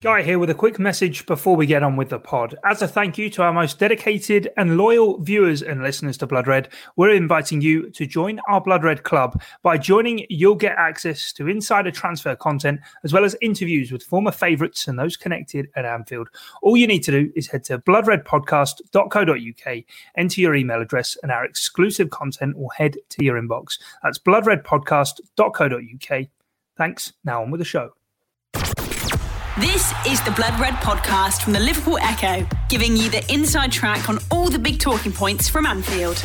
Guy here with a quick message before we get on with the pod. As a thank you to our most dedicated and loyal viewers and listeners to Blood Red, we're inviting you to join our Blood Red Club. By joining, you'll get access to insider transfer content as well as interviews with former favourites and those connected at Anfield. All you need to do is head to bloodredpodcast.co.uk, enter your email address, and our exclusive content will head to your inbox. That's bloodredpodcast.co.uk. Thanks. Now on with the show. This is the Blood Red podcast from the Liverpool Echo, giving you the inside track on all the big talking points from Anfield.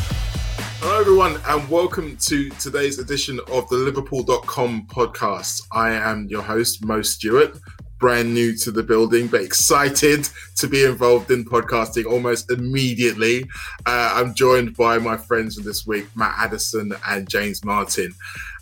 Hello, everyone, and welcome to today's edition of the Liverpool.com podcast. I am your host, Mo Stewart, brand new to the building, but excited to be involved in podcasting almost immediately. Uh, I'm joined by my friends for this week, Matt Addison and James Martin.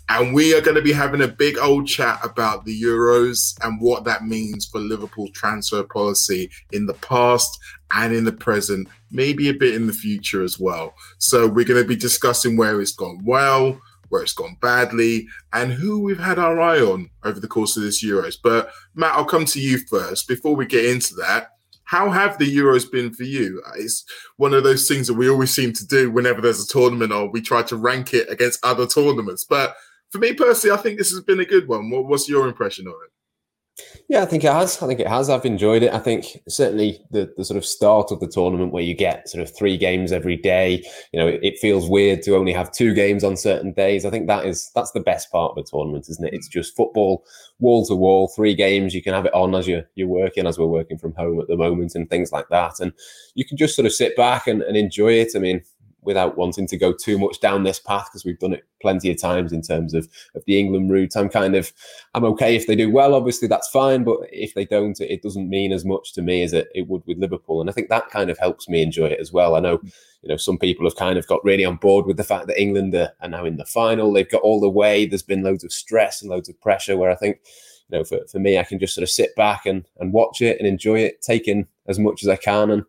And we are going to be having a big old chat about the Euros and what that means for Liverpool transfer policy in the past and in the present, maybe a bit in the future as well. So we're going to be discussing where it's gone well, where it's gone badly, and who we've had our eye on over the course of this Euros. But Matt, I'll come to you first before we get into that. How have the Euros been for you? It's one of those things that we always seem to do whenever there's a tournament or we try to rank it against other tournaments. But for me personally, I think this has been a good one. What, what's your impression of it? Yeah, I think it has. I think it has. I've enjoyed it. I think certainly the, the sort of start of the tournament where you get sort of three games every day, you know, it, it, feels weird to only have two games on certain days. I think that is that's the best part of the tournament, isn't it? It's mm. just football, wall to wall, three games. You can have it on as you're you're working, as we're working from home at the moment, and things like that. And you can just sort of sit back and, and enjoy it. I mean, without wanting to go too much down this path because we've done it plenty of times in terms of, of the England route. I'm kind of I'm okay if they do well, obviously that's fine, but if they don't, it, it doesn't mean as much to me as it, it would with Liverpool. And I think that kind of helps me enjoy it as well. I know you know some people have kind of got really on board with the fact that England are, are now in the final. They've got all the way. There's been loads of stress and loads of pressure. Where I think you know for, for me, I can just sort of sit back and and watch it and enjoy it, take in as much as I can and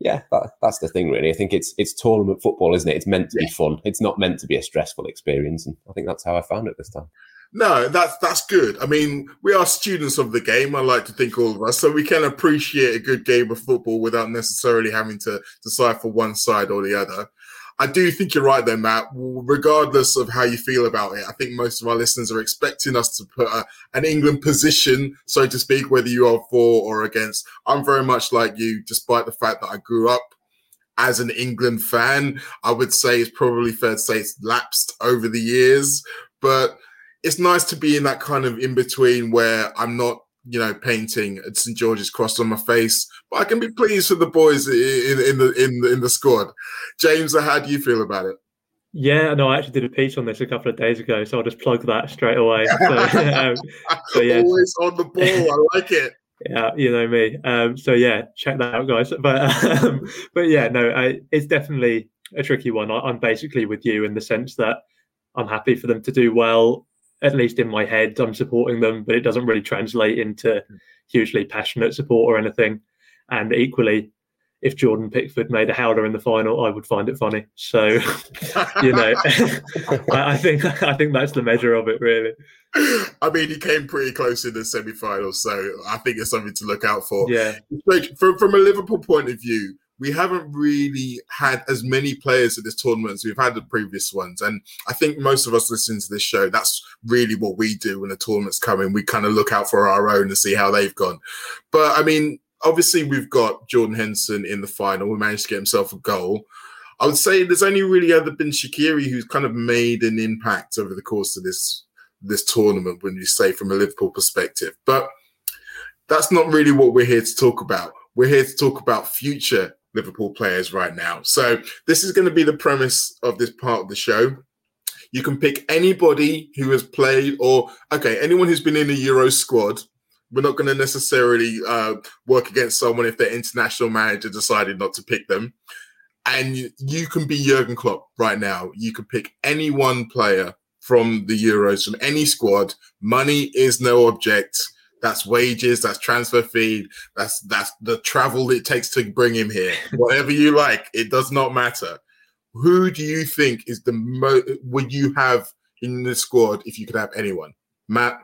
yeah, that, that's the thing, really. I think it's it's tournament football, isn't it? It's meant to yeah. be fun. It's not meant to be a stressful experience, and I think that's how I found it this time. No, that's that's good. I mean, we are students of the game. I like to think all of us, so we can appreciate a good game of football without necessarily having to decide for one side or the other. I do think you're right there, Matt. Regardless of how you feel about it, I think most of our listeners are expecting us to put a, an England position, so to speak, whether you are for or against. I'm very much like you, despite the fact that I grew up as an England fan. I would say it's probably fair to say it's lapsed over the years, but it's nice to be in that kind of in between where I'm not you know, painting St George's cross on my face, but I can be pleased with the boys in, in the in the in the squad. James, how do you feel about it? Yeah, no, I actually did a piece on this a couple of days ago, so I'll just plug that straight away. So, um, so yeah, always on the ball. I like it. yeah, you know me. Um, so yeah, check that out, guys. But um, but yeah, no, I, it's definitely a tricky one. I, I'm basically with you in the sense that I'm happy for them to do well at least in my head, I'm supporting them, but it doesn't really translate into hmm. hugely passionate support or anything. And equally, if Jordan Pickford made a howler in the final, I would find it funny. So, you know, I, I, think I think that's the measure of it, really. I mean, he came pretty close in the semi-final, so I think it's something to look out for. Yeah. Like from from a Liverpool point of view, we haven't really had as many players at this tournament as we've had the previous ones. And I think most of us listening to this show, that's really what we do when the tournament's coming. We kind of look out for our own and see how they've gone. But I mean, obviously, we've got Jordan Henderson in the final. We managed to get himself a goal. I would say there's only really ever been Shaqiri who's kind of made an impact over the course of this this tournament when you say from a Liverpool perspective. But that's not really what we're here to talk about. We're here to talk about future Liverpool players right now. So this is going to be the premise of this part of the show. You can pick anybody who has played, or okay, anyone who's been in a Euro squad. We're not going to necessarily uh, work against someone if their international manager decided not to pick them. And you, you can be Jurgen Klopp right now. You can pick any one player from the Euros, from any squad. Money is no object that's wages, that's transfer fee, that's that's the travel it takes to bring him here. Whatever you like, it does not matter. Who do you think is the most would you have in the squad if you could have anyone? Matt,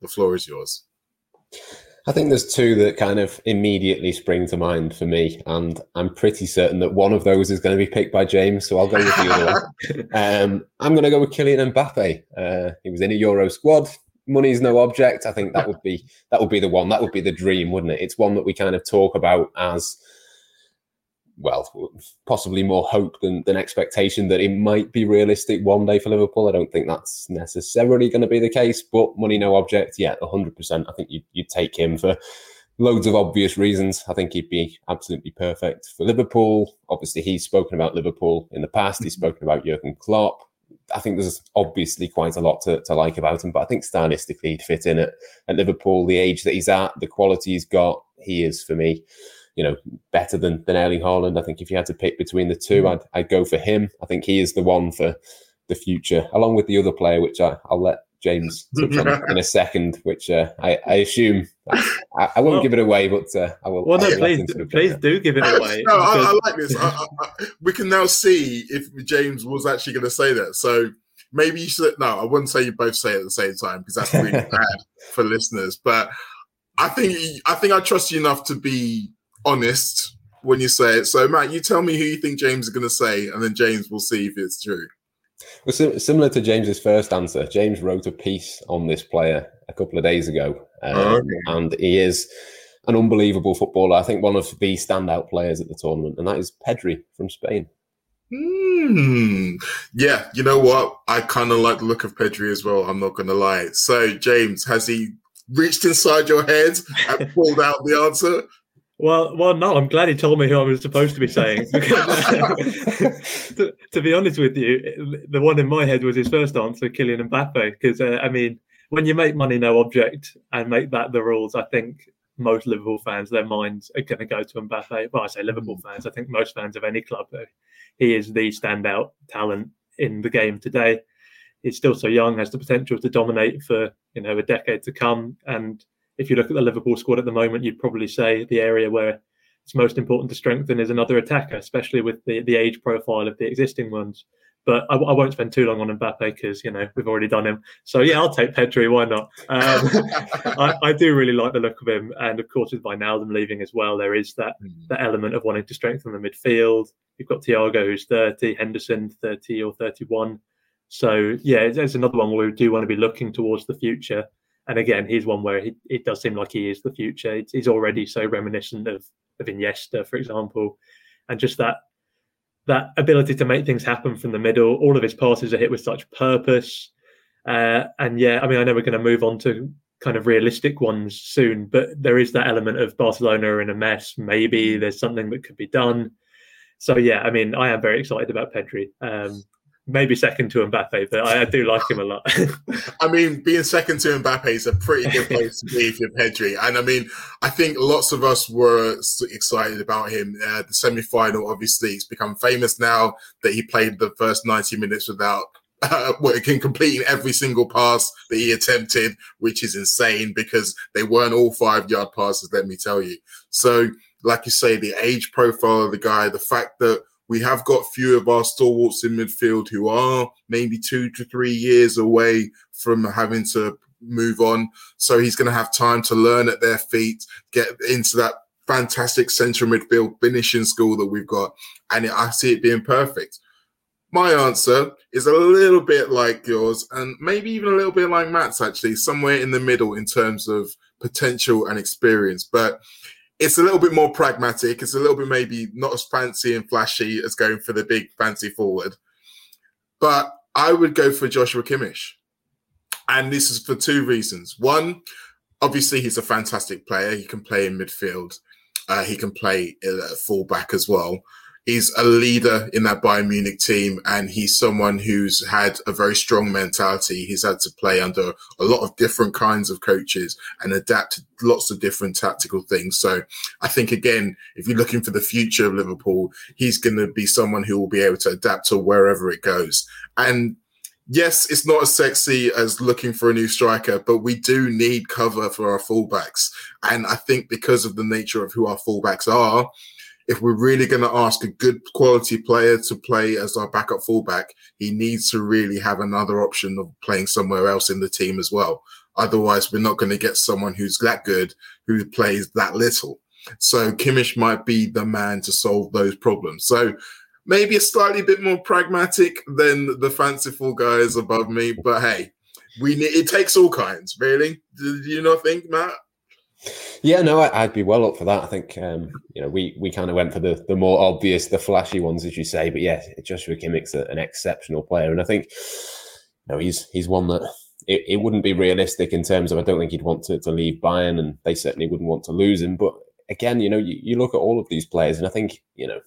the floor is yours. I think there's two that kind of immediately spring to mind for me, and I'm pretty certain that one of those is going to be picked by James. So I'll go with the other one. Um, I'm going to go with Kylian Mbappe. Uh, he was in a Euro squad. Money's no object. I think that would be that would be the one. That would be the dream, wouldn't it? It's one that we kind of talk about as well, possibly more hope than, than expectation that it might be realistic one day for Liverpool. I don't think that's necessarily going to be the case, but money no object. Yeah, 100%. I think you'd, you'd take him for loads of obvious reasons. I think he'd be absolutely perfect for Liverpool. Obviously, he's spoken about Liverpool in the past. He's mm-hmm. spoken about Jurgen Klopp. I think there's obviously quite a lot to, to like about him, but I think stylistically he'd fit in at, at Liverpool, the age that he's at, the quality he's got. He is for me you know, better than than Erling Haaland. I think if you had to pick between the two, mm. I'd, I'd go for him. I think he is the one for the future, along with the other player, which I, I, will let James in a second. Which uh, I, I, assume I, I won't well, give it away, but uh, I will. Well, no, please, please do give it away. no, I, I, like this. we can now see if James was actually going to say that. So maybe you should. No, I wouldn't say you both say it at the same time because that's really bad for listeners. But I think I think I trust you enough to be honest when you say it. So, Matt, you tell me who you think James is going to say, and then James will see if it's true. Well, sim- similar to James's first answer, James wrote a piece on this player a couple of days ago, um, oh, okay. and he is an unbelievable footballer. I think one of the standout players at the tournament, and that is Pedri from Spain. Hmm. Yeah, you know what? I kind of like the look of Pedri as well. I'm not going to lie. So, James, has he reached inside your head and pulled out the answer? Well, well, no. I'm glad he told me who I was supposed to be saying. to, to, be honest with you, the one in my head was his first answer, Kylian Mbappe. Because uh, I mean, when you make money no object and make that the rules, I think most Liverpool fans, their minds are going to go to Mbappe. Well, I say Liverpool fans. I think most fans of any club, he is the standout talent in the game today. He's still so young, has the potential to dominate for you know a decade to come, and if you look at the Liverpool squad at the moment, you'd probably say the area where it's most important to strengthen is another attacker, especially with the, the age profile of the existing ones. But I, I won't spend too long on Mbappe because you know we've already done him. So yeah, I'll take Pedri. Why not? Um, I, I, do really like the look of him, and of course with Wijnaldum leaving as well, there is that mm. that element of wanting to strengthen the midfield. You've got Thiago who's thirty, Henderson thirty or thirty-one. So yeah, there's another one where we do want to be looking towards the future and again, he's one where he, it does seem like he is the future. he's already so reminiscent of of Iniesta, for example, and just that that ability to make things happen from the middle. All of his passes are hit with such purpose. Uh, and yeah, I mean, I know we're going to move on to kind of realistic ones soon, but there is that element of Barcelona in a mess. Maybe there's something that could be done. So yeah, I mean, I am very excited about Pedri. Um, maybe second to Mbappe, but I, I do like him a lot. I mean, being second to Mbappe is a pretty good place to be if you're Pedri. And I mean, I think lots of us were excited about him. Uh, the semi final, obviously, it's become famous now that he played the first 90 minutes without. Uh, working, completing every single pass that he attempted, which is insane because they weren't all five yard passes, let me tell you. So, like you say, the age profile of the guy, the fact that we have got few of our stalwarts in midfield who are maybe two to three years away from having to move on. So he's going to have time to learn at their feet, get into that fantastic central midfield finishing school that we've got. And I see it being perfect. My answer is a little bit like yours, and maybe even a little bit like Matt's actually, somewhere in the middle in terms of potential and experience. But it's a little bit more pragmatic. It's a little bit maybe not as fancy and flashy as going for the big fancy forward. But I would go for Joshua Kimmich. And this is for two reasons. One, obviously, he's a fantastic player. He can play in midfield, uh, he can play at fullback as well he's a leader in that Bayern Munich team, and he's someone who's had a very strong mentality. He's had to play under a lot of different kinds of coaches and adapt to lots of different tactical things. So I think again, if you're looking for the future of Liverpool, he's going to be someone who will be able to adapt to wherever it goes. And yes, it's not as sexy as looking for a new striker, but we do need cover for our fullbacks. And I think because of the nature of who our fullbacks are, if we're really going to ask a good quality player to play as our backup fullback, he needs to really have another option of playing somewhere else in the team as well. Otherwise, we're not going to get someone who's that good who plays that little. So Kimmich might be the man to solve those problems. So maybe a slightly bit more pragmatic than the fanciful guys above me, but hey, we need, it takes all kinds, really. Do you not think, Matt? Yeah, no, I, would be well up for that. I think um, you know we we kind of went for the the more obvious, the flashy ones, as you say. But yeah, Joshua Kimmich's an exceptional player, and I think you know he's he's one that it, it wouldn't be realistic in terms of I don't think he'd want to, to leave Bayern, and they certainly wouldn't want to lose him. But again, you know, you, you look at all of these players, and I think you know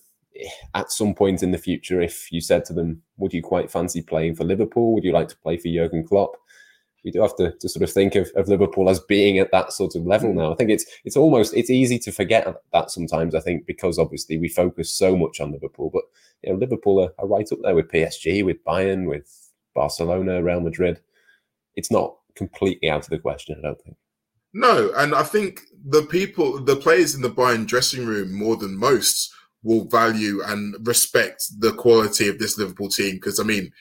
at some point in the future, if you said to them, "Would you quite fancy playing for Liverpool? Would you like to play for Jurgen Klopp?" We do have to, to sort of think of, of Liverpool as being at that sort of level hmm. now. I think it's it's almost it's easy to forget that sometimes. I think because obviously we focus so much on Liverpool, but you know Liverpool are, are right up there with PSG, with Bayern, with Barcelona, Real Madrid. It's not completely out of the question. I don't think. No, and I think the people, the players in the Bayern dressing room, more than most, will value and respect the quality of this Liverpool team. Because I mean,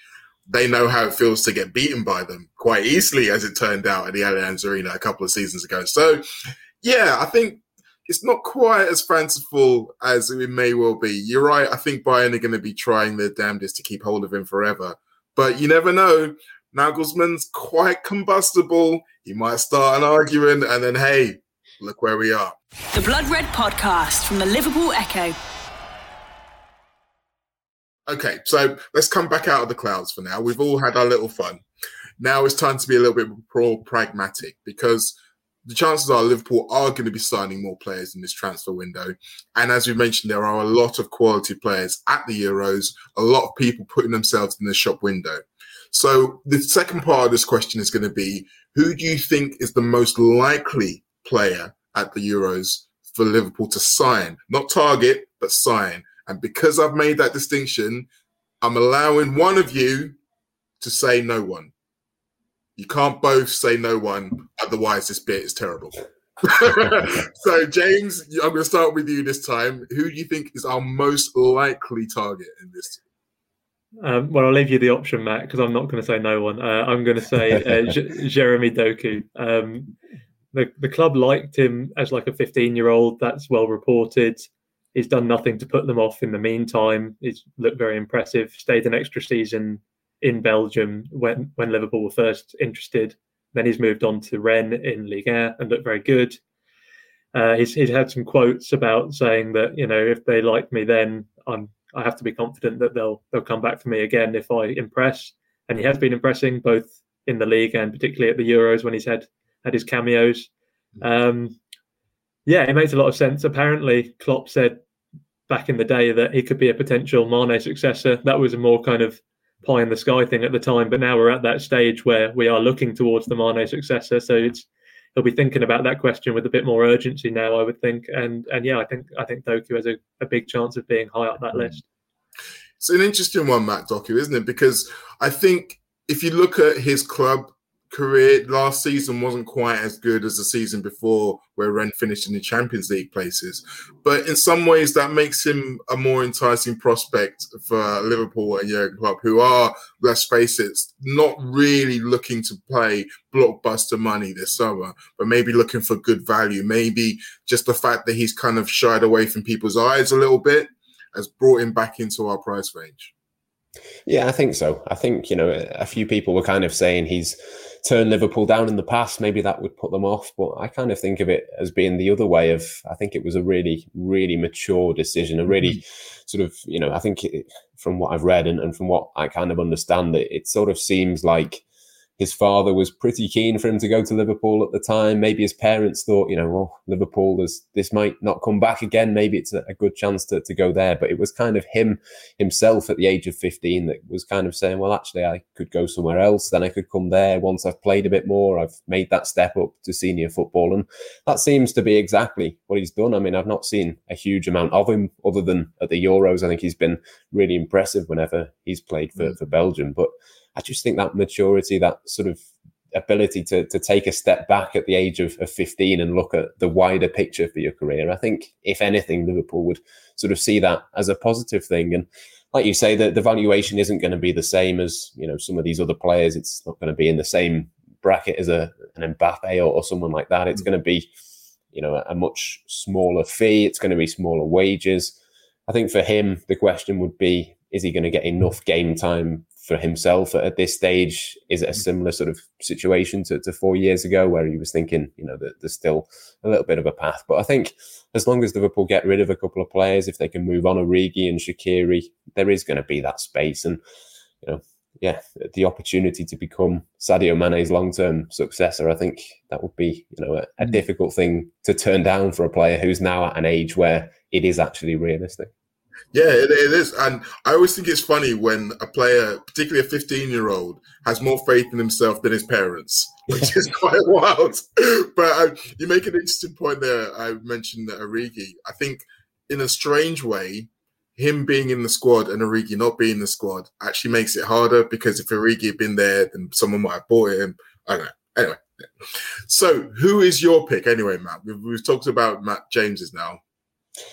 they know how it feels to get beaten by them quite easily, as it turned out at the Allianz Arena a couple of seasons ago. So, yeah, I think it's not quite as fanciful as it may well be. You're right. I think Bayern are going to be trying their damnedest to keep hold of him forever. But you never know. Nagelsmann's quite combustible. He might start an argument, and then, hey, look where we are. The Blood Red Podcast from the Liverpool Echo. Okay, so let's come back out of the clouds for now. We've all had our little fun. Now it's time to be a little bit more pragmatic because the chances are Liverpool are going to be signing more players in this transfer window. And as we mentioned, there are a lot of quality players at the Euros, a lot of people putting themselves in the shop window. So the second part of this question is going to be who do you think is the most likely player at the Euros for Liverpool to sign? Not target, but sign. And because I've made that distinction, I'm allowing one of you to say no one. You can't both say no one, otherwise, this bit is terrible. so, James, I'm going to start with you this time. Who do you think is our most likely target in this? Um, well, I'll leave you the option, Matt, because I'm not going to say no one. Uh, I'm going to say uh, J- Jeremy Doku. Um, the the club liked him as like a 15 year old. That's well reported. He's done nothing to put them off in the meantime. He's looked very impressive. Stayed an extra season in Belgium when, when Liverpool were first interested. Then he's moved on to Rennes in Ligue 1 and looked very good. Uh, he's, he's had some quotes about saying that you know if they like me, then I'm I have to be confident that they'll they'll come back for me again if I impress. And he has been impressing both in the league and particularly at the Euros when he's had had his cameos. Um, yeah, it makes a lot of sense. Apparently, Klopp said back in the day that he could be a potential Mane successor. That was a more kind of pie in the sky thing at the time, but now we're at that stage where we are looking towards the Mane successor. So it's he'll be thinking about that question with a bit more urgency now, I would think. And and yeah, I think I think Doku has a, a big chance of being high up that hmm. list. It's an interesting one, Matt Doku, isn't it? Because I think if you look at his club career last season wasn't quite as good as the season before, where Rennes finished in the Champions League places. But in some ways, that makes him a more enticing prospect for Liverpool and Jurgen Klopp, who are, let's face it, not really looking to play blockbuster money this summer, but maybe looking for good value. Maybe just the fact that he's kind of shied away from people's eyes a little bit has brought him back into our price range. Yeah, I think so. I think, you know, a few people were kind of saying he's turned Liverpool down in the past, maybe that would put them off. But I kind of think of it as being the other way of, I think it was a really, really mature decision, a really mm-hmm. sort of, you know, I think it, from what I've read and, and from what I kind of understand, it, it sort of seems like his father was pretty keen for him to go to Liverpool at the time. Maybe his parents thought, you know, well, Liverpool is this might not come back again. Maybe it's a, a, good chance to, to go there. But it was kind of him himself at the age of 15 that was kind of saying, well, actually, I could go somewhere else. Then I could come there once I've played a bit more. I've made that step up to senior football. And that seems to be exactly what he's done. I mean, I've not seen a huge amount of him other than at the Euros. I think he's been really impressive whenever he's played for, mm. for Belgium. But I just think that maturity, that sort of ability to to take a step back at the age of, of 15 and look at the wider picture for your career. I think, if anything, Liverpool would sort of see that as a positive thing. And like you say, that the valuation isn't going to be the same as you know some of these other players. It's not going to be in the same bracket as a an Mbappe or, or someone like that. It's mm. going to be, you know, a, a much smaller fee. It's going to be smaller wages. I think for him, the question would be: Is he going to get enough game time for himself at, this stage? Is it a mm. similar sort of situation to, to four years ago, where he was thinking, you know, that there's still a little bit of a path? But I think as long as Liverpool get rid of a couple of players, if they can move on Origi and Shaqiri, there is going to be that space. And, you know, yeah, the opportunity to become Sadio Mane's long-term successor, I think that would be, you know, a, a mm. difficult thing to turn down for a player who's now at an age where it is actually realistic. Yeah, it, it is. And I always think it's funny when a player, particularly a 15 year old, has more faith in himself than his parents, which is quite wild. But uh, you make an interesting point there. I mentioned that Origi. I think, in a strange way, him being in the squad and Origi not being in the squad actually makes it harder because if Origi had been there, then someone might have bought him. I don't know. Anyway, so who is your pick anyway, Matt? We've, we've talked about Matt James's now.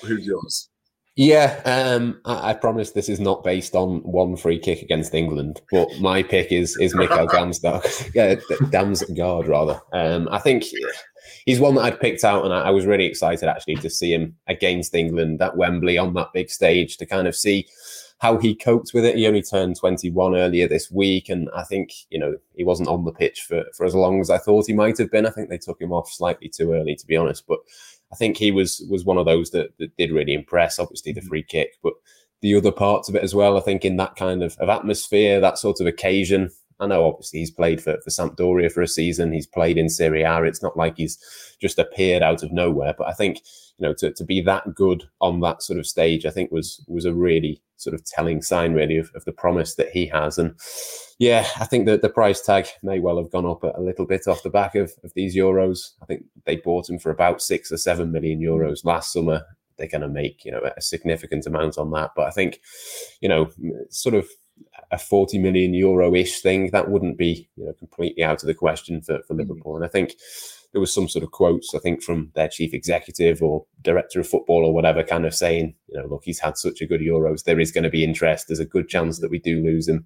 Who's yours? Yeah, um, I, I, promise this is not based on one free kick against England, but my pick is is Mikkel Damsgaard, yeah, Damsgaard rather. Um, I think he's one that I'd picked out, and I, I, was really excited actually to see him against England at Wembley on that big stage to kind of see how he coped with it. He only turned 21 earlier this week, and I think you know he wasn't on the pitch for for as long as I thought he might have been. I think they took him off slightly too early, to be honest, but I think he was was one of those that, that did really impress. Obviously, the mm-hmm. free kick, but the other parts of it as well. I think in that kind of, of atmosphere, that sort of occasion. I know obviously he's played for, for Sampdoria for a season. He's played in Serie A. It's not like he's just appeared out of nowhere. But I think you know to, to be that good on that sort of stage, I think was was a really sort of telling sign really of, of the promise that he has. And yeah, I think that the price tag may well have gone up a, little bit off the back of, of these euros. I think they bought him for about six or seven million euros last summer. They're going to make you know a significant amount on that, but I think you know sort of a 40 million euro ish thing that wouldn't be you know completely out of the question for, for mm-hmm. Liverpool. And I think there was some sort of quotes, I think, from their chief executive or director of football or whatever, kind of saying, you know, look, he's had such a good Euros. There is going to be interest. There's a good chance that we do lose him.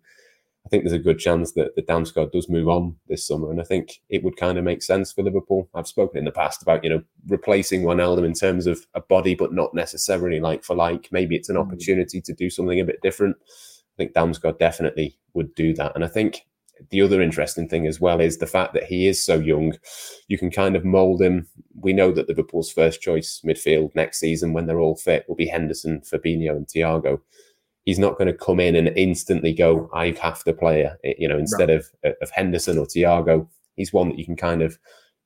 I think there's a good chance that the Damsgaard does move on this summer, and I think it would kind of make sense for Liverpool. I've spoken in the past about you know replacing Wijnaldum in terms of a body, but not necessarily like for like. Maybe it's an mm. opportunity to do something a bit different. I think Damsgaard definitely would do that, and I think the other interesting thing as well is the fact that he is so young. You can kind of mould him. We know that Liverpool's first choice midfield next season, when they're all fit, will be Henderson, Fabinho, and Thiago he's not going to come in and instantly go, I have to play, you know, instead of of Henderson or Thiago. He's one that you can kind of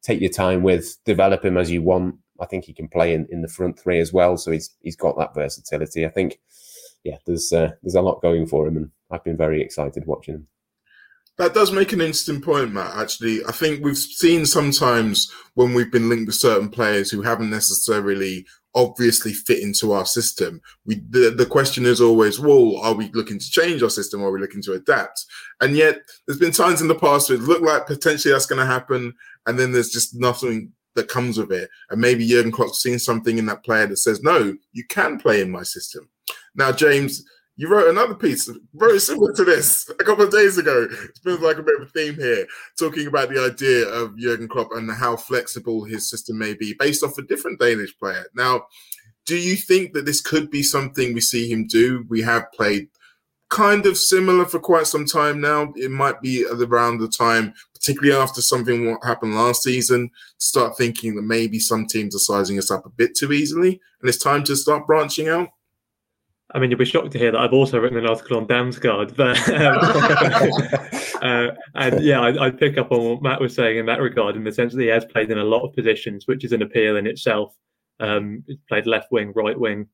take your time with, develop him as you want. I think he can play in, in the front three as well, so he's he's got that versatility. I think, yeah, there's uh, there's a lot going for him, and I've been very excited watching him. That does make an interesting point, Matt. Actually, I think we've seen sometimes when we've been linked with certain players who haven't necessarily obviously fit into our system. We the, the question is always, well, are we looking to change our system or are we looking to adapt? And yet there's been times in the past where it looked like potentially that's going to happen, and then there's just nothing that comes with it. And maybe Jurgen Klopp's seen something in that player that says, no, you can play in my system. Now, James, you wrote another piece very similar to this a couple of days ago. It's been like a bit of a theme here, talking about the idea of Jurgen Klopp and how flexible his system may be based off a different Danish player. Now, do you think that this could be something we see him do? We have played kind of similar for quite some time now. It might be around the time, particularly after something what happened last season, start thinking that maybe some teams are sizing us up a bit too easily, and it's time to start branching out. I mean, you'll be shocked to hear that I've also written an article on Damsgaard, but um, uh, and yeah, I, I, pick up on what Matt was saying in that regard, in the sense that he has played in a lot of positions, which is an appeal in itself. Um, he's played left wing, right wing,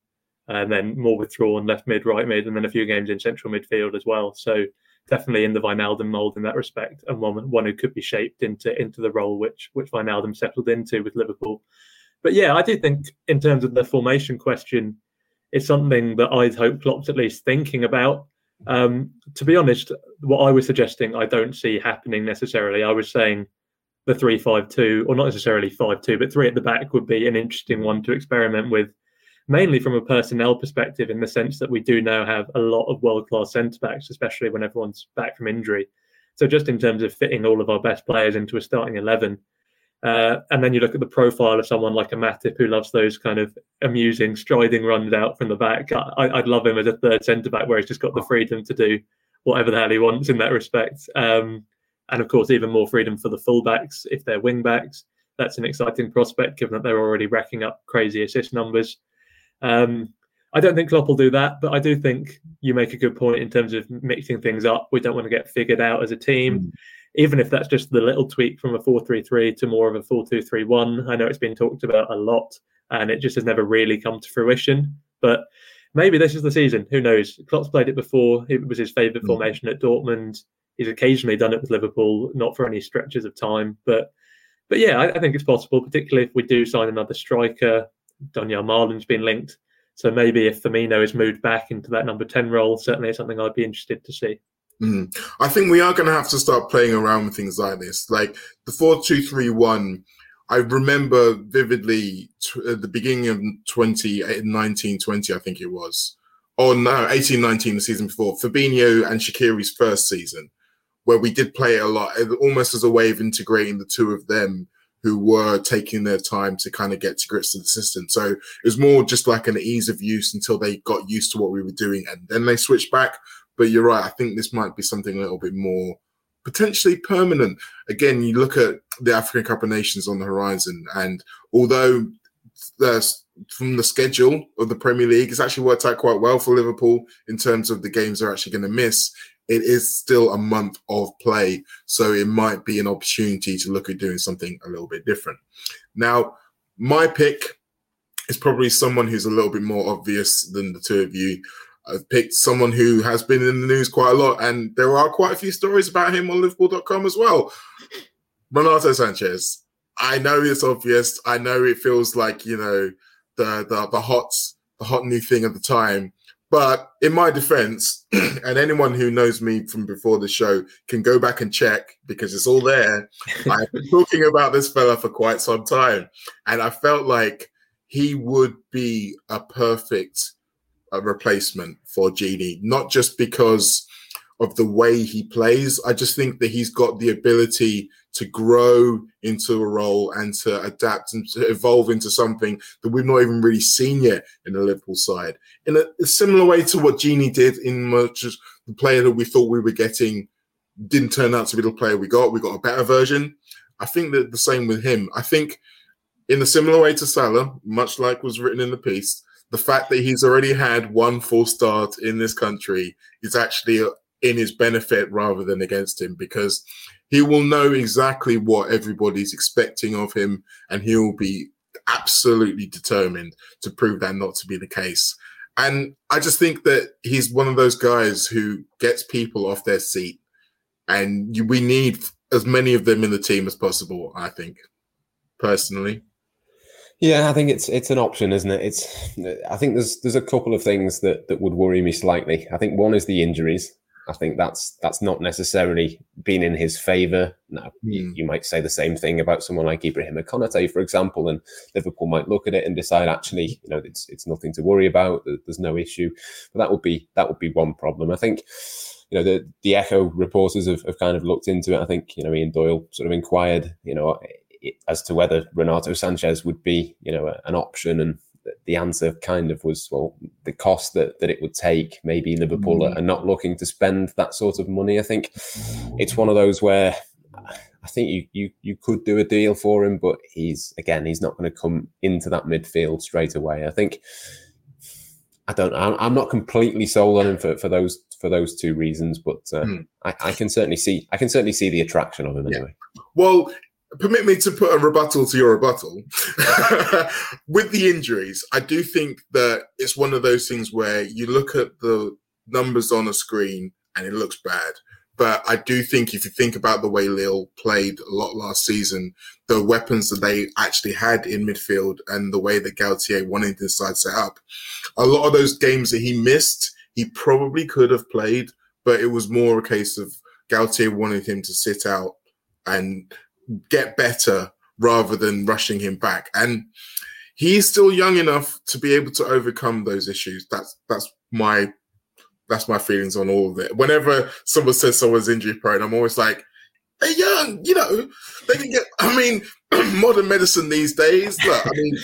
and then more withdrawn, left mid, right mid, and then a few games in central midfield as well. So definitely in the Wijnaldum mold in that respect, and one one who could be shaped into into the role which which Wijnaldum settled into with Liverpool. But yeah, I do think in terms of the formation question it's something that I'd hope Klopp's at least thinking about. Um, to be honest, what I was suggesting, I don't see happening necessarily. I was saying the three-five-two, or not necessarily five-two, but three at the back would be an interesting one to experiment with, mainly from a personnel perspective, in the sense that we do now have a lot of world-class centre backs, especially when everyone's back from injury. So just in terms of fitting all of our best players into a starting eleven, uh, and then you look at the profile of someone like a Matip who loves those kind of amusing striding runs out from the back. I, would love him as a third centre back where he's just got the freedom to do whatever the hell he wants in that respect. Um, and of course, even more freedom for the fullbacks if they're wing backs. That's an exciting prospect given that they're already racking up crazy assist numbers. Um, I don't think Klopp will do that, but I do think you make a good point in terms of mixing things up. We don't want to get figured out as a team. Even if that's just the little tweak from a 4-3-3 to more of a 4-2-3-1. I know it's been talked about a lot and it just has never really come to fruition. But maybe this is the season. Who knows? Klopp's played it before. It was his favourite mm. formation at Dortmund. He's occasionally done it with Liverpool, not for any stretches of time. But but yeah, I, I think it's possible, particularly if we do sign another striker. Donyell Malen's been linked. So maybe if Firmino is moved back into that number 10 role, certainly it's something I'd be interested to see. Mm. I think we are going to have to start playing around with things like this. Like the four two three one, I remember vividly t- at uh, the beginning of 2019 uh, 20, I think it was. Oh no, 18 19, the season before. Fabinho and Shaqiri's first season, where we did play it a lot, uh, almost as a way of integrating the two of them who were taking their time to kind of get to grips with the system. So it was more just like an ease of use until they got used to what we were doing. And then they switched back. But you're right. I think this might be something a little bit more potentially permanent. Again, you look at the African Cup of Nations on the horizon, and although there's from the schedule of the Premier League, it's actually worked out quite well for Liverpool in terms of the games they're actually going to miss. It is still a month of play, so it might be an opportunity to look at doing something a little bit different. Now, my pick is probably someone who's a little bit more obvious than the two of you. I've picked someone who has been in the news quite a lot, and there are quite a few stories about him on Liverpool.com as well. Renato Sanches. I know it's obvious. I know it feels like you know the the the hot the hot new thing at the time. But in my defense, and anyone who knows me from before the show can go back and check because it's all there. I've been talking about this fella for quite some time, and I felt like he would be a perfect a replacement for Gini, not just because of the way he plays. I just think that he's got the ability to grow into a role and to adapt and to evolve into something that we've not even really seen yet in the Liverpool side. In a, a similar way to what Gini did in much as the player that we thought we were getting didn't turn out to be the player we got. We got a better version. I think that the same with him. I think in a similar way to Salah, much like was written in the piece, the fact that he's already had one full start in this country is actually in his benefit rather than against him because he will know exactly what everybody's expecting of him and he will be absolutely determined to prove that not to be the case. And I just think that he's one of those guys who gets people off their seat. And we need as many of them in the team as possible, I think, personally. Yeah, I think it's it's an option, isn't it? It's I think there's there's a couple of things that that would worry me slightly. I think one is the injuries. I think that's that's not necessarily been in his favour. Now, mm. you, hmm. you, might say the same thing about someone like Ibrahim Konate, for example, and Liverpool might look at it and decide actually, you know, it's it's nothing to worry about. There's no issue. But that would be that would be one problem. I think you know the the Echo reporters have, have kind of looked into it. I think you know Ian Doyle sort of inquired, you know, as to whether Renato Sanches would be, you know, an option, and the answer kind of was, well, the cost that that it would take. Maybe Liverpool mm. are not looking to spend that sort of money. I think it's one of those where I think you you you could do a deal for him, but he's again he's not going to come into that midfield straight away. I think I don't I'm, I'm not completely sold on him for, for those for those two reasons, but uh, mm. I, I, can certainly see I can certainly see the attraction of him anyway. Yeah. Well, permit me to put a rebuttal to your rebuttal. With the injuries, I do think that it's one of those things where you look at the numbers on a screen and it looks bad. But I do think if you think about the way Lille played a lot last season, the weapons that they actually had in midfield and the way that Galtier wanted this side set up, a lot of those games that he missed, he probably could have played, but it was more a case of Galtier wanted him to sit out and get better rather than rushing him back. And he's still young enough to be able to overcome those issues. That's that's my that's my feelings on all of it. Whenever someone says someone's injury prone, I'm always like, they're young, you know, they can get. I mean, modern medicine these days. Look, I mean,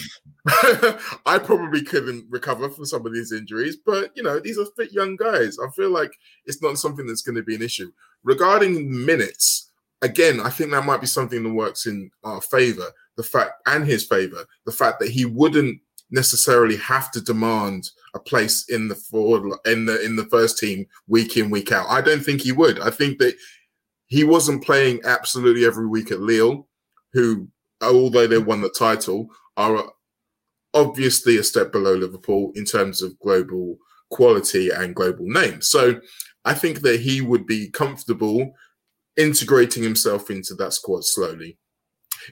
I probably couldn't recover from some of these injuries, but you know, these are fit young guys. I feel like it's not something that's going to be an issue. Regarding minutes, again, I think that might be something that works in our favor. The fact and his favor, the fact that he wouldn't necessarily have to demand a place in the forward in the in the first team week in week out. I don't think he would. I think that he wasn't playing absolutely every week at Lille, who although they won the title are obviously a step below Liverpool in terms of global quality and global name. So I think that he would be comfortable integrating himself into that squad slowly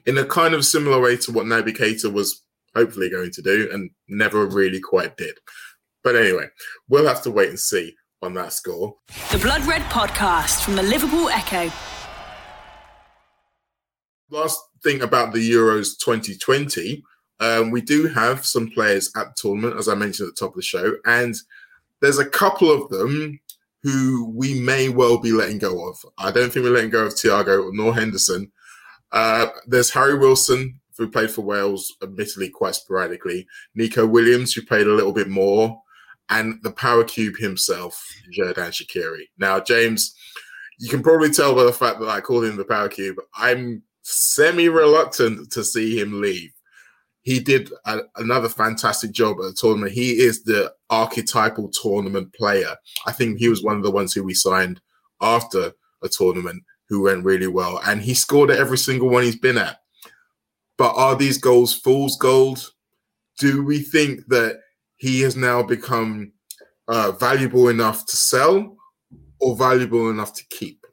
in a kind of similar way to what Naby Keita was hopefully going to do and never really quite did. But anyway, we'll have to wait and see on that score. The Blood Red Podcast from the Liverpool Echo. Last thing about the Euros 2020 um, we do have some players at the tournament, as I mentioned at the top of the show, and there's a couple of them who we may well be letting go of. I don't think we're letting go of Thiago nor Henderson. Uh, there's Harry Wilson, who played for Wales, admittedly quite sporadically. Neco Williams, who played a little bit more, and the power cube himself, Xherdan Shaqiri. Now, James, you can probably tell by the fact that I called him the power cube. I'm semi reluctant to see him leave he did a, another fantastic job at the tournament. He is the archetypal tournament player. I think he was one of the ones who we signed after a tournament who went really well, and he scored at every single one he's been at. But are these goals fool's gold? Do we think that he has now become uh, valuable enough to sell or valuable enough to keep?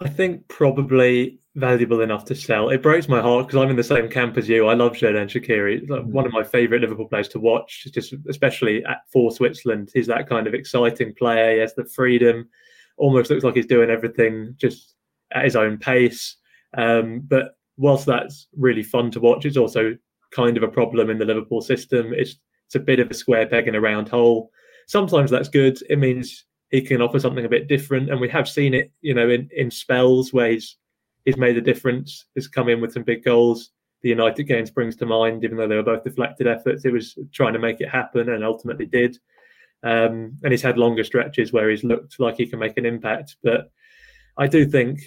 I think probably valuable enough to sell. It breaks my heart because I'm in the same camp as you. I love Xherdan Shaqiri. Like one of my favourite Liverpool players to watch, just especially at, for Switzerland. He's that kind of exciting player. He has the freedom. Almost looks like he's doing everything just at his own pace. Um, but whilst that's really fun to watch, it's also kind of a problem in the Liverpool system. It's it's a bit of a square peg in a round hole. Sometimes that's good. It means he can offer something a bit different, and we have seen it, you know, in in spells where he's he's made a difference. He's come in with some big goals. The United game springs to mind, even though they were both deflected efforts. It was trying to make it happen and ultimately did. Um, and he's had longer stretches where he's looked like he can make an impact. But I do think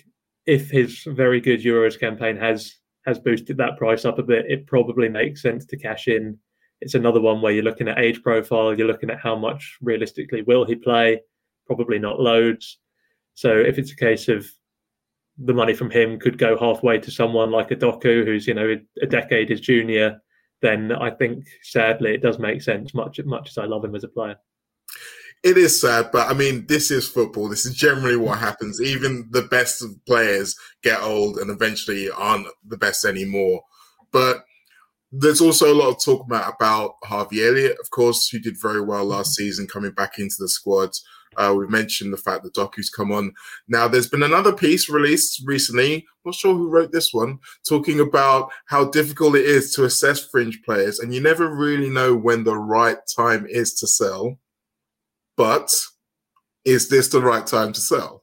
if his very good Euros campaign has has boosted that price up a bit, it probably makes sense to cash in. It's another one where you're looking at age profile, you're looking at how much realistically will he play, probably not loads. So if it's a case of the money from him could go halfway to someone like a Doku, who's you know a decade his junior, then I think sadly it does make sense. Much much as I love him as a player. It is sad, but I mean, this is football. This is generally what mm-hmm. happens. Even the best of players get old and eventually aren't the best anymore. But there's also a lot of talk about, about Harvey Elliott, of course, who did very well last mm-hmm. season coming back into the squad. Uh, we mentioned the fact that Doku's come on. Now, there's been another piece released recently. Not sure who wrote this one, talking about how difficult it is to assess fringe players, and you never really know when the right time is to sell. But is this the right time to sell?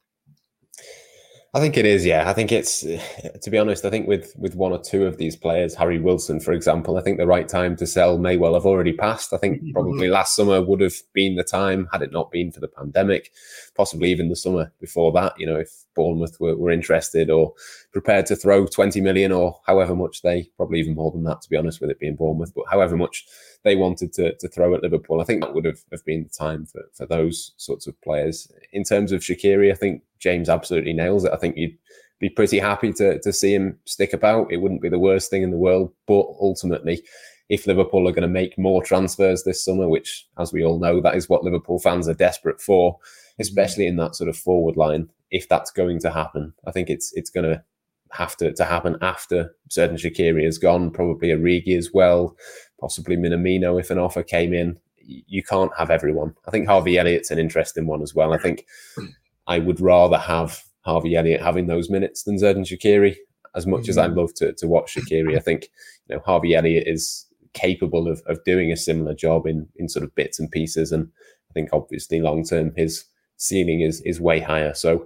I think it is. Yeah, I think it's. To be honest, I think with with one or two of these players, Harry Wilson, for example, I think the right time to sell may well have already passed. I think probably last summer would have been the time had it not been for the pandemic, possibly even the summer before that. You know, if Bournemouth were, were interested or prepared to throw twenty million or however much they, probably even more than that, to be honest, with it being Bournemouth, but however much they wanted to, to throw at Liverpool, I think that would have, have been the time for, for those sorts of players. In terms of Shaqiri, I think James absolutely nails it. I think you'd be pretty happy to to see him stick about. It wouldn't be the worst thing in the world, but ultimately, if Liverpool are going to make more transfers this summer, which, as we all know, that is what Liverpool fans are desperate for, mm. especially in that sort of forward line. If that's going to happen, I think it's it's going to have to, to happen after Xherdan Shaqiri has gone, probably Origi as well, possibly Minamino if an offer came in. You can't have everyone. I think Harvey Elliott's an interesting one as well. I think mm. I would rather have Harvey Elliott having those minutes than Xherdan Shaqiri. As much mm-hmm. as I love to, to watch Shaqiri, I think you know Harvey Elliott is capable of, of doing a similar job in in sort of bits and pieces. And I think obviously long term his ceiling is is way higher. So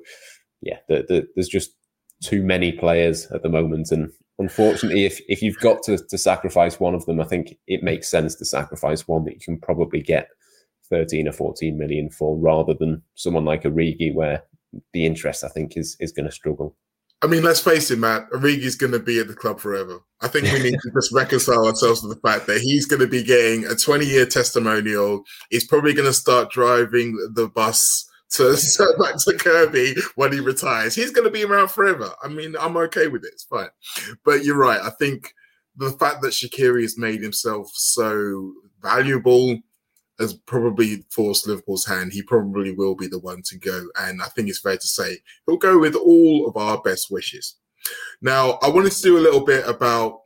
yeah, the, the, there's just too many players at the moment, and unfortunately, if if you've got to to sacrifice one of them, I think it makes sense to sacrifice one that you can probably get 13 or 14 million for, rather than someone like Origi, where the interest I think is is going to struggle. I mean, let's face it, Matt. Origi's going to be at the club forever. I think we need to just reconcile ourselves to the fact that he's going to be getting a 20 year testimonial. He's probably going to start driving the bus to back to Kirkby when he retires. He's going to be around forever. I mean, I'm okay with it. It's fine. But you're right. I think the fact that Shaqiri has made himself so valuable has probably forced Liverpool's hand. He probably will be the one to go. And I think it's fair to say he'll go with all of our best wishes. Now, I wanted to do a little bit about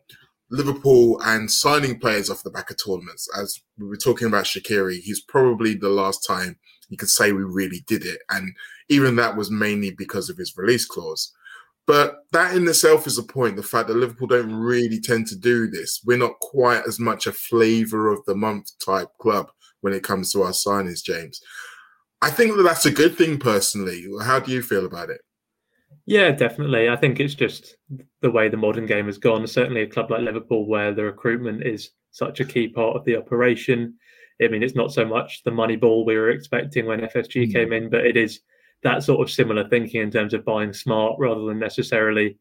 Liverpool and signing players off the back of tournaments. As we were talking about Shaqiri, he's probably the last time you could say we really did it. And even that was mainly because of his release clause. But that in itself is a point the fact that Liverpool don't really tend to do this. We're not quite as much a flavour of the month type club when it comes to our signings, James. I think that that's a good thing personally. How do you feel about it? Yeah, definitely. I think it's just the way the modern game has gone. Certainly, a club like Liverpool, where the recruitment is such a key part of the operation. I mean, it's not so much the money ball we were expecting when FSG mm. came in, but it is that sort of similar thinking in terms of buying smart rather than necessarily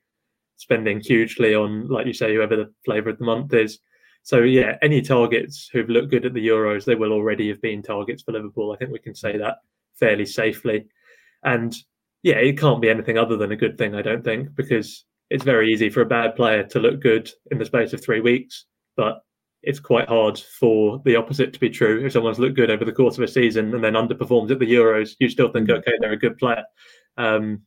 spending hugely on, like you say, whoever the flavour of the month is. So yeah, any targets who've looked good at the Euros, they will already have been targets for Liverpool. I think we can say that fairly safely. And yeah, it can't be anything other than a good thing, I don't think, because it's very easy for a bad player to look good in the space of three weeks, but it's quite hard for the opposite to be true. If someone's looked good over the course of a season and then underperforms at the Euros, you still think, mm. okay, they're a good player. Um,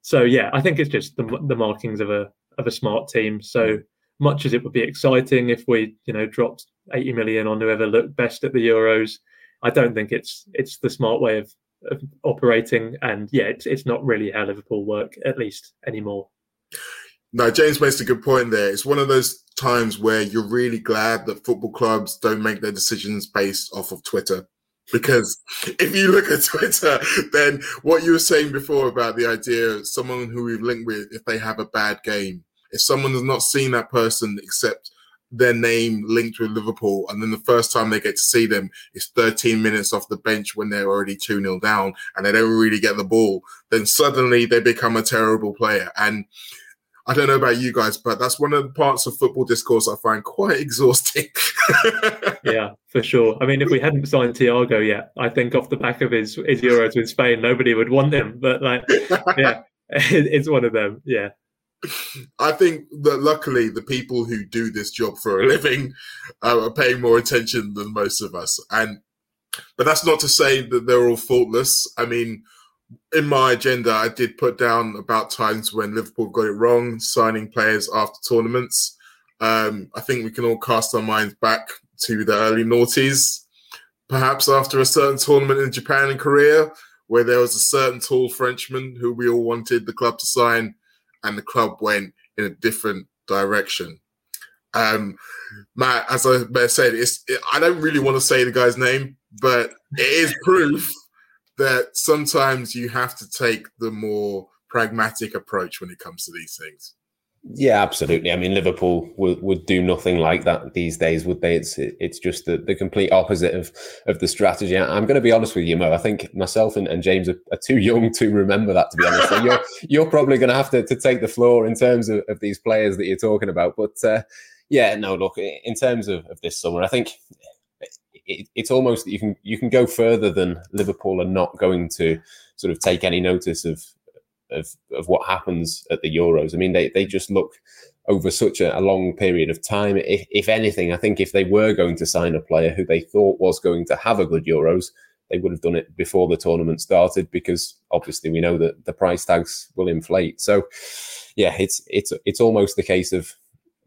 so yeah, I think it's just the, the markings of a of a smart team. So much as it would be exciting if we, you know, dropped 80 million on whoever looked best at the Euros, I don't think it's it's the smart way of, of operating. And yeah, it's it's not really how Liverpool work, at least anymore. No, James makes a good point there. It's one of those times where you're really glad that football clubs don't make their decisions based off of Twitter. Because if you look at Twitter, then what you were saying before about the idea of someone who we've linked with, if they have a bad game, if someone has not seen that person except their name linked with Liverpool, and then the first time they get to see them is 13 minutes off the bench when they're already 2 0 down and they don't really get the ball, then suddenly they become a terrible player. And I don't know about you guys, but that's one of the parts of football discourse I find quite exhausting. yeah, for sure. I mean, if we hadn't signed Thiago yet, I think off the back of his, his Euros with Spain, nobody would want him. But like, yeah, it's one of them. Yeah. I think that luckily the people who do this job for a living uh, are paying more attention than most of us. And but that's not to say that they're all faultless. I mean, in my agenda, I did put down about times when Liverpool got it wrong, signing players after tournaments. Um, I think we can all cast our minds back to the early noughties, perhaps after a certain tournament in Japan and Korea, where there was a certain tall Frenchman who we all wanted the club to sign and the club went in a different direction. Um, Matt, as I said, it's it, I don't really want to say the guy's name, but it is proof that sometimes you have to take the more pragmatic approach when it comes to these things. Yeah, absolutely. I mean, Liverpool would, would do nothing like that these days, would they? It's it's just the, the complete opposite of of the strategy. I'm going to be honest with you, Mo. I think myself and, and James are, are too young to remember that. To be honest, so you're you're probably going to have to, to take the floor in terms of, of these players that you're talking about. But uh, yeah, no, look, in terms of, of this summer, I think it, it's almost you can you can go further than Liverpool are not going to sort of take any notice of of, of what happens at the Euros. I mean, they, they just look over such a, a long period of time. If, if anything, I think if they were going to sign a player who they thought was going to have a good Euros, they would have done it before the tournament started because obviously we know that the price tags will inflate. So, yeah, it's it's it's almost the case of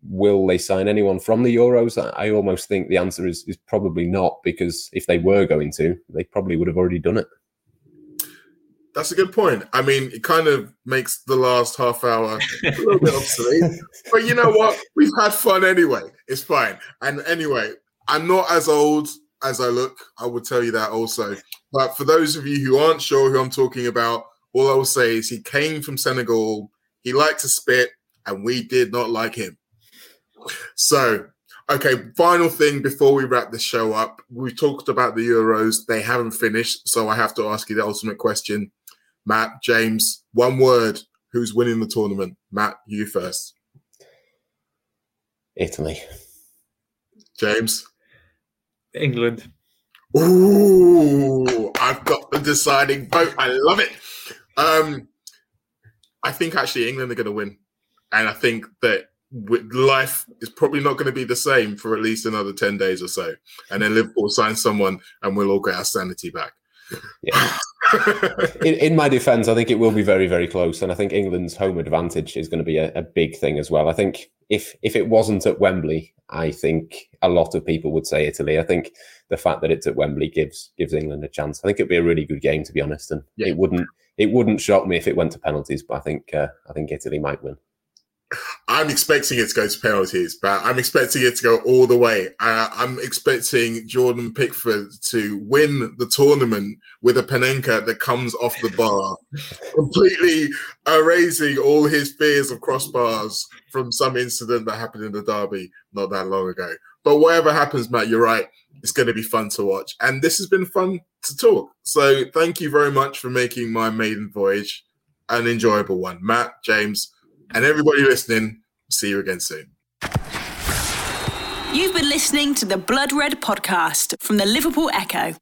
will they sign anyone from the Euros? I, I almost think the answer is is probably not because if they were going to, they probably would have already done it. That's a good point. I mean, it kind of makes the last half hour a little bit obsolete. But you know what? We've had fun anyway. It's fine. And anyway, I'm not as old as I look. I will tell you that also. But for those of you who aren't sure who I'm talking about, all I will say is he came from Senegal. He liked to spit, and we did not like him. So, okay, final thing before we wrap the show up. We talked about the Euros. They haven't finished. So I have to ask you the ultimate question. Matt, James, one word. Who's winning the tournament? Matt, you first. Italy. James. England. Ooh, I've got the deciding vote. I love it. Um, I think actually England are going to win, and I think that with life is probably not going to be the same for at least another ten days or so, and then Liverpool sign someone, and we'll all get our sanity back. Yeah. in, in, my defence, I think it will be very, very close, and I think England's home advantage is going to be a, a, big thing as well. I think if if it wasn't at Wembley, I think a lot of people would say Italy. I think the fact that it's at Wembley gives gives England a chance. I think it'd be a really good game, to be honest, and yeah. it wouldn't it wouldn't shock me if it went to penalties. But I think uh, I think Italy might win. I'm expecting it to go to penalties, but I'm expecting it to go all the way. Uh, I'm expecting Jordan Pickford to win the tournament with a Panenka that comes off the bar, completely erasing all his fears of crossbars from some incident that happened in the derby not that long ago. But whatever happens, Matt, you're right. It's going to be fun to watch. And this has been fun to talk. So thank you very much for making my maiden voyage an enjoyable one. Matt, James, and everybody listening, see you again soon. You've been listening to the Blood Red podcast from the Liverpool Echo.